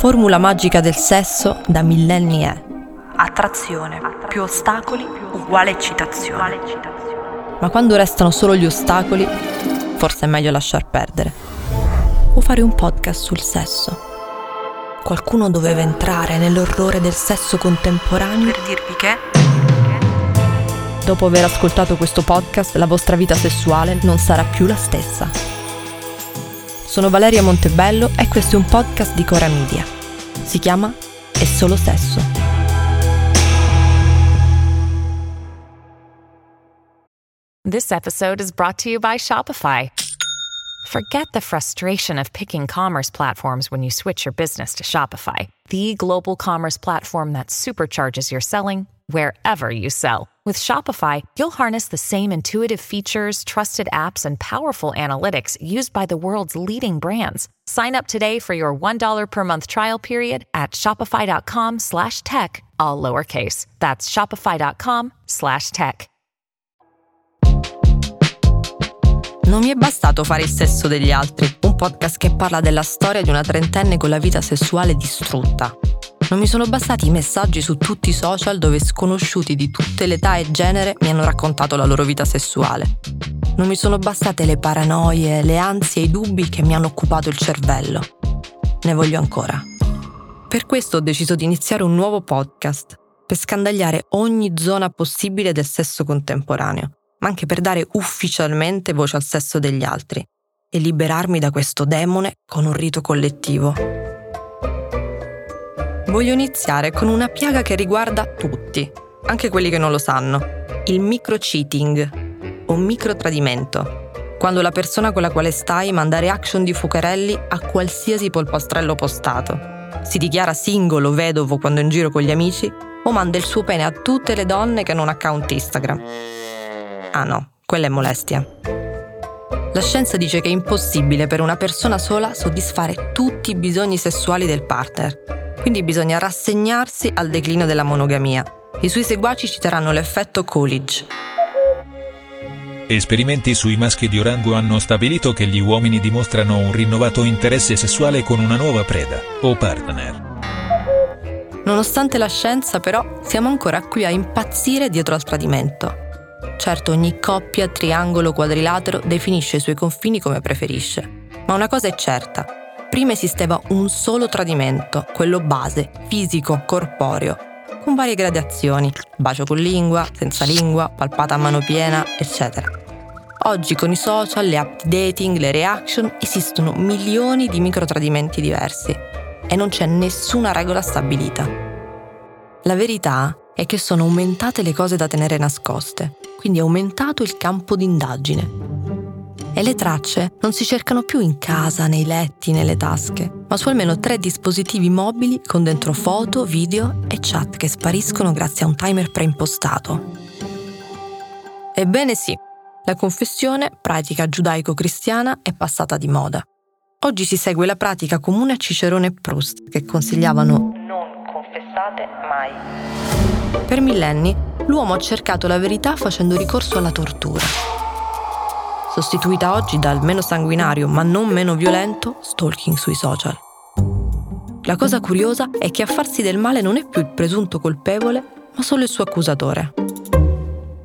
formula magica del sesso da millenni è attrazione più ostacoli uguale eccitazione. Ma quando restano solo gli ostacoli, forse è meglio lasciar perdere. O fare un podcast sul sesso. Qualcuno doveva entrare nell'orrore del sesso contemporaneo per dirvi che dopo aver ascoltato questo podcast la vostra vita sessuale non sarà più la stessa. Sono Valeria Montebello e questo è un podcast di Cora Media. Si chiama È solo sesso. This episode is brought to you by Shopify. Forget the frustration of picking commerce platforms when you switch your business to Shopify, the global commerce platform that supercharges your selling wherever you sell. With Shopify, you'll harness the same intuitive features, trusted apps, and powerful analytics used by the world's leading brands. Sign up today for your $1 per month trial period at shopify.com slash tech, all lowercase. That's shopify.com slash tech. Non mi è bastato fare il sesso degli altri, un podcast che parla della storia di una trentenne con la vita sessuale distrutta. Non mi sono bastati i messaggi su tutti i social dove sconosciuti di tutte le età e genere mi hanno raccontato la loro vita sessuale. Non mi sono bastate le paranoie, le ansie e i dubbi che mi hanno occupato il cervello. Ne voglio ancora. Per questo ho deciso di iniziare un nuovo podcast, per scandagliare ogni zona possibile del sesso contemporaneo ma anche per dare ufficialmente voce al sesso degli altri e liberarmi da questo demone con un rito collettivo. Voglio iniziare con una piaga che riguarda tutti, anche quelli che non lo sanno, il micro-cheating o micro-tradimento, quando la persona con la quale stai manda reaction di fuocherelli a qualsiasi polpastrello postato, si dichiara singolo, vedovo quando è in giro con gli amici o manda il suo pene a tutte le donne che hanno un account Instagram. Ah no, quella è molestia. La scienza dice che è impossibile per una persona sola soddisfare tutti i bisogni sessuali del partner, quindi bisogna rassegnarsi al declino della monogamia. I suoi seguaci citeranno l'effetto Coolidge. Esperimenti sui maschi di orango hanno stabilito che gli uomini dimostrano un rinnovato interesse sessuale con una nuova preda o partner. Nonostante la scienza, però, siamo ancora qui a impazzire dietro al tradimento. Certo, ogni coppia, triangolo, quadrilatero definisce i suoi confini come preferisce. Ma una cosa è certa. Prima esisteva un solo tradimento, quello base, fisico, corporeo, con varie gradazioni, bacio con lingua, senza lingua, palpata a mano piena, eccetera. Oggi con i social, le app dating, le reaction, esistono milioni di microtradimenti diversi e non c'è nessuna regola stabilita. La verità è che sono aumentate le cose da tenere nascoste quindi è aumentato il campo d'indagine. E le tracce non si cercano più in casa, nei letti, nelle tasche, ma su almeno tre dispositivi mobili con dentro foto, video e chat che spariscono grazie a un timer preimpostato. Ebbene sì, la confessione, pratica giudaico-cristiana, è passata di moda. Oggi si segue la pratica comune a Cicerone e Proust, che consigliavano non confessate mai. Per millenni l'uomo ha cercato la verità facendo ricorso alla tortura. Sostituita oggi dal meno sanguinario ma non meno violento stalking sui social. La cosa curiosa è che a farsi del male non è più il presunto colpevole, ma solo il suo accusatore.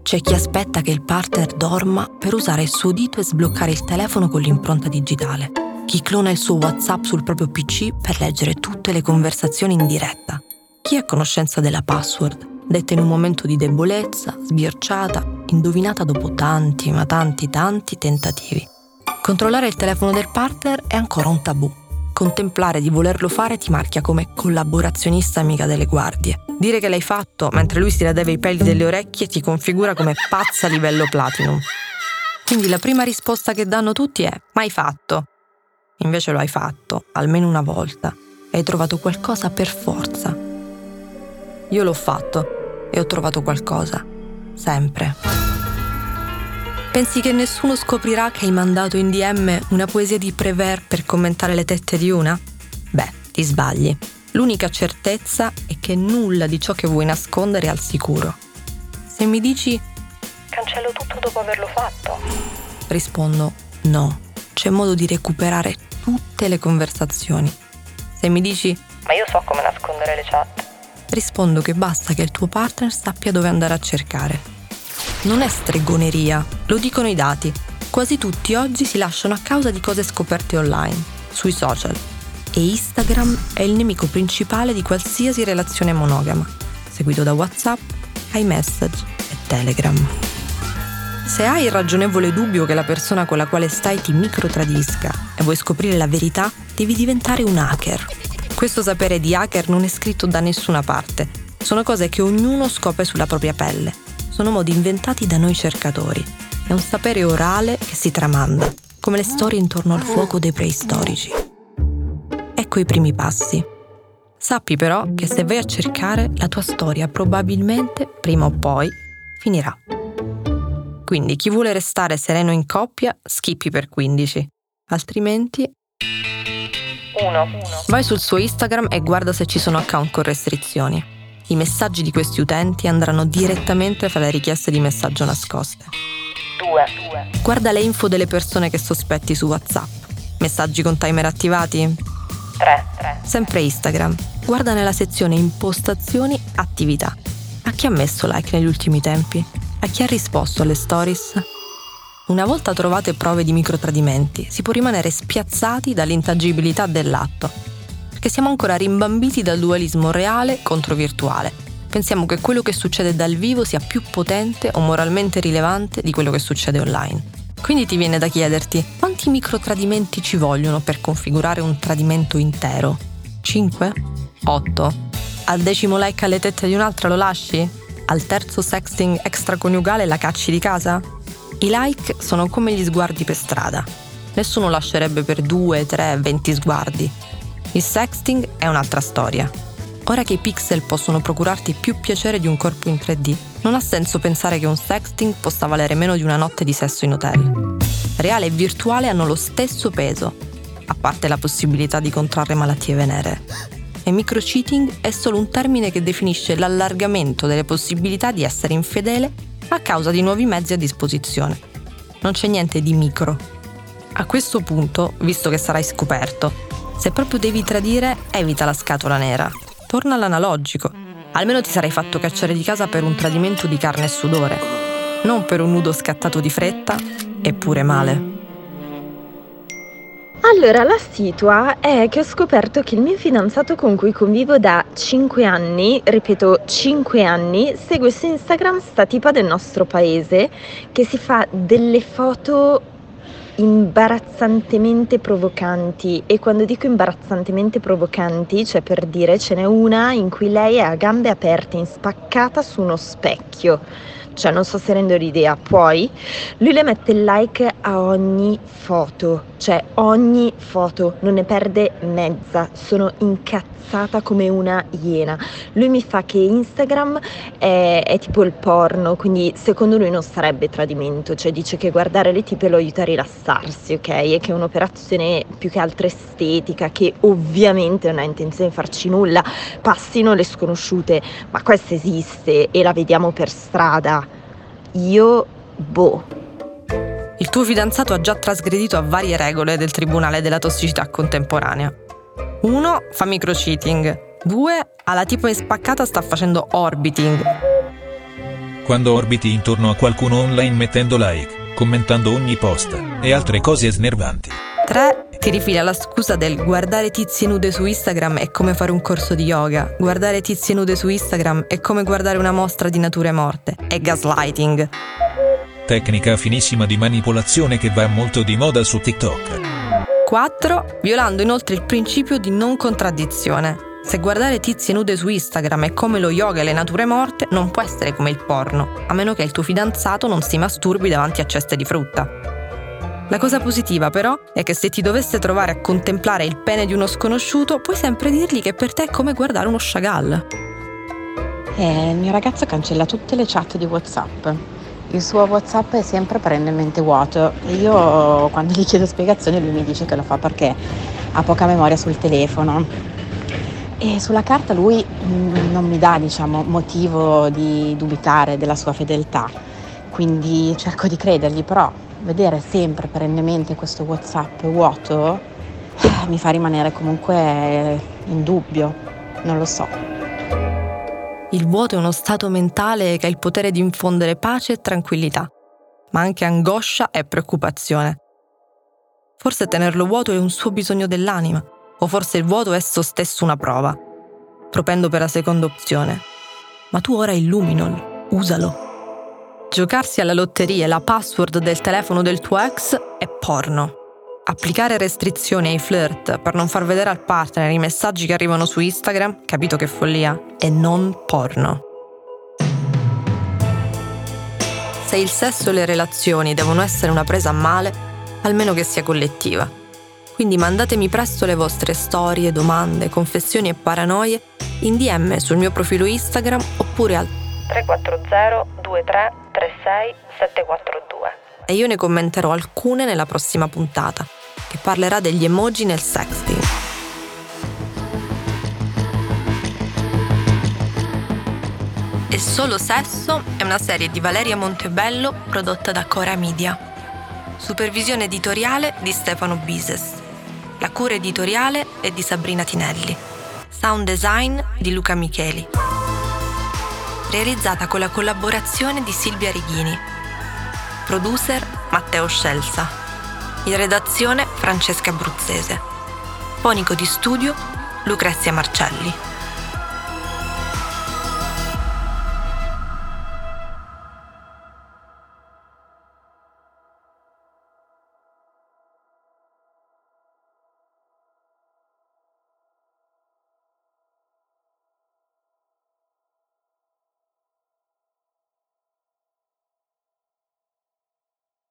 C'è chi aspetta che il partner dorma per usare il suo dito e sbloccare il telefono con l'impronta digitale. Chi clona il suo WhatsApp sul proprio PC per leggere tutte le conversazioni in diretta. Chi ha conoscenza della password detta in un momento di debolezza, sbirciata, indovinata dopo tanti, ma tanti, tanti tentativi. Controllare il telefono del partner è ancora un tabù. Contemplare di volerlo fare ti marchia come collaborazionista amica delle guardie. Dire che l'hai fatto mentre lui si radeva i peli delle orecchie ti configura come pazza a livello platinum. Quindi la prima risposta che danno tutti è mai fatto. Invece lo hai fatto, almeno una volta. Hai trovato qualcosa per forza. Io l'ho fatto e ho trovato qualcosa. Sempre. Pensi che nessuno scoprirà che hai mandato in DM una poesia di Prévert per commentare le tette di una? Beh, ti sbagli. L'unica certezza è che nulla di ciò che vuoi nascondere è al sicuro. Se mi dici cancello tutto dopo averlo fatto, rispondo no. C'è modo di recuperare tutte le conversazioni. Se mi dici Ma io so come nascondere le chat. Rispondo che basta che il tuo partner sappia dove andare a cercare. Non è stregoneria, lo dicono i dati. Quasi tutti oggi si lasciano a causa di cose scoperte online, sui social. E Instagram è il nemico principale di qualsiasi relazione monogama, seguito da WhatsApp, iMessage e Telegram. Se hai il ragionevole dubbio che la persona con la quale stai ti microtradisca e vuoi scoprire la verità, devi diventare un hacker. Questo sapere di hacker non è scritto da nessuna parte. Sono cose che ognuno scopre sulla propria pelle. Sono modi inventati da noi cercatori. È un sapere orale che si tramanda, come le storie intorno al fuoco dei preistorici. Ecco i primi passi. Sappi però che se vai a cercare, la tua storia probabilmente, prima o poi, finirà. Quindi chi vuole restare sereno in coppia, schippi per 15. Altrimenti... 1. Vai sul suo Instagram e guarda se ci sono account con restrizioni. I messaggi di questi utenti andranno direttamente fra le richieste di messaggio nascoste. 2. Guarda le info delle persone che sospetti su WhatsApp. Messaggi con timer attivati? 3. Sempre Instagram. Guarda nella sezione impostazioni attività. A chi ha messo like negli ultimi tempi? A chi ha risposto alle stories? Una volta trovate prove di microtradimenti, si può rimanere spiazzati dall'intangibilità dell'atto, perché siamo ancora rimbambiti dal dualismo reale contro virtuale. Pensiamo che quello che succede dal vivo sia più potente o moralmente rilevante di quello che succede online. Quindi ti viene da chiederti quanti microtradimenti ci vogliono per configurare un tradimento intero? 5? 8? Al decimo like alle tette di un'altra lo lasci? al terzo sexting extraconiugale la cacci di casa? I like sono come gli sguardi per strada. Nessuno lascerebbe per 2, 3, 20 sguardi. Il sexting è un'altra storia. Ora che i pixel possono procurarti più piacere di un corpo in 3D, non ha senso pensare che un sexting possa valere meno di una notte di sesso in hotel. Reale e virtuale hanno lo stesso peso, a parte la possibilità di contrarre malattie venere e microcheating è solo un termine che definisce l'allargamento delle possibilità di essere infedele a causa di nuovi mezzi a disposizione. Non c'è niente di micro. A questo punto, visto che sarai scoperto, se proprio devi tradire, evita la scatola nera. Torna all'analogico. Almeno ti sarai fatto cacciare di casa per un tradimento di carne e sudore, non per un nudo scattato di fretta, eppure male. Allora, la situa è che ho scoperto che il mio fidanzato con cui convivo da 5 anni, ripeto 5 anni, segue su Instagram sta tipa del nostro paese che si fa delle foto imbarazzantemente provocanti. E quando dico imbarazzantemente provocanti, cioè per dire ce n'è una in cui lei è a gambe aperte, in spaccata su uno specchio. Cioè non so se rendo l'idea, poi lui le mette il like a ogni foto, cioè ogni foto, non ne perde mezza, sono incazzata come una iena. Lui mi fa che Instagram è, è tipo il porno, quindi secondo lui non sarebbe tradimento, cioè dice che guardare le tipe lo aiuta a rilassarsi, ok? E che è un'operazione più che altro estetica, che ovviamente non ha intenzione di farci nulla, passino le sconosciute, ma questa esiste e la vediamo per strada io, boh. Il tuo fidanzato ha già trasgredito a varie regole del Tribunale della tossicità contemporanea. 1. Fa microcheating. 2. Alla tipo in spaccata sta facendo orbiting. Quando orbiti intorno a qualcuno online mettendo like, commentando ogni post e altre cose snervanti. 3. Ti rifila la scusa del guardare tizie nude su Instagram è come fare un corso di yoga, guardare tizie nude su Instagram è come guardare una mostra di nature morte, è gaslighting. Tecnica finissima di manipolazione che va molto di moda su TikTok. 4. Violando inoltre il principio di non contraddizione. Se guardare tizie nude su Instagram è come lo yoga e le nature morte, non può essere come il porno, a meno che il tuo fidanzato non si masturbi davanti a ceste di frutta. La cosa positiva però è che se ti dovesse trovare a contemplare il pene di uno sconosciuto, puoi sempre dirgli che per te è come guardare uno Chagall. Eh, il mio ragazzo cancella tutte le chat di WhatsApp. Il suo WhatsApp è sempre perennemente vuoto io quando gli chiedo spiegazioni lui mi dice che lo fa perché ha poca memoria sul telefono. E sulla carta lui mm, non mi dà, diciamo, motivo di dubitare della sua fedeltà, quindi cerco di credergli, però vedere sempre perennemente questo WhatsApp vuoto eh, mi fa rimanere comunque in dubbio. Non lo so. Il vuoto è uno stato mentale che ha il potere di infondere pace e tranquillità, ma anche angoscia e preoccupazione. Forse tenerlo vuoto è un suo bisogno dell'anima, o forse il vuoto è esso stesso una prova. Propendo per la seconda opzione. Ma tu ora illuminalo, usalo. Giocarsi alla lotteria e la password del telefono del tuo ex è porno. Applicare restrizioni ai flirt per non far vedere al partner i messaggi che arrivano su Instagram, capito che follia, è non porno. Se il sesso e le relazioni devono essere una presa a male, almeno che sia collettiva. Quindi mandatemi presto le vostre storie, domande, confessioni e paranoie in DM sul mio profilo Instagram oppure al 340 23 36 742. E io ne commenterò alcune nella prossima puntata, che parlerà degli emoji nel sexting. E Solo Sesso è una serie di Valeria Montebello prodotta da Cora Media. Supervisione editoriale di Stefano Bises. La cura editoriale è di Sabrina Tinelli. Sound design di Luca Micheli. Realizzata con la collaborazione di Silvia Righini. Producer Matteo Scelsa. In redazione Francesca Abruzzese. Fonico di studio Lucrezia Marcelli.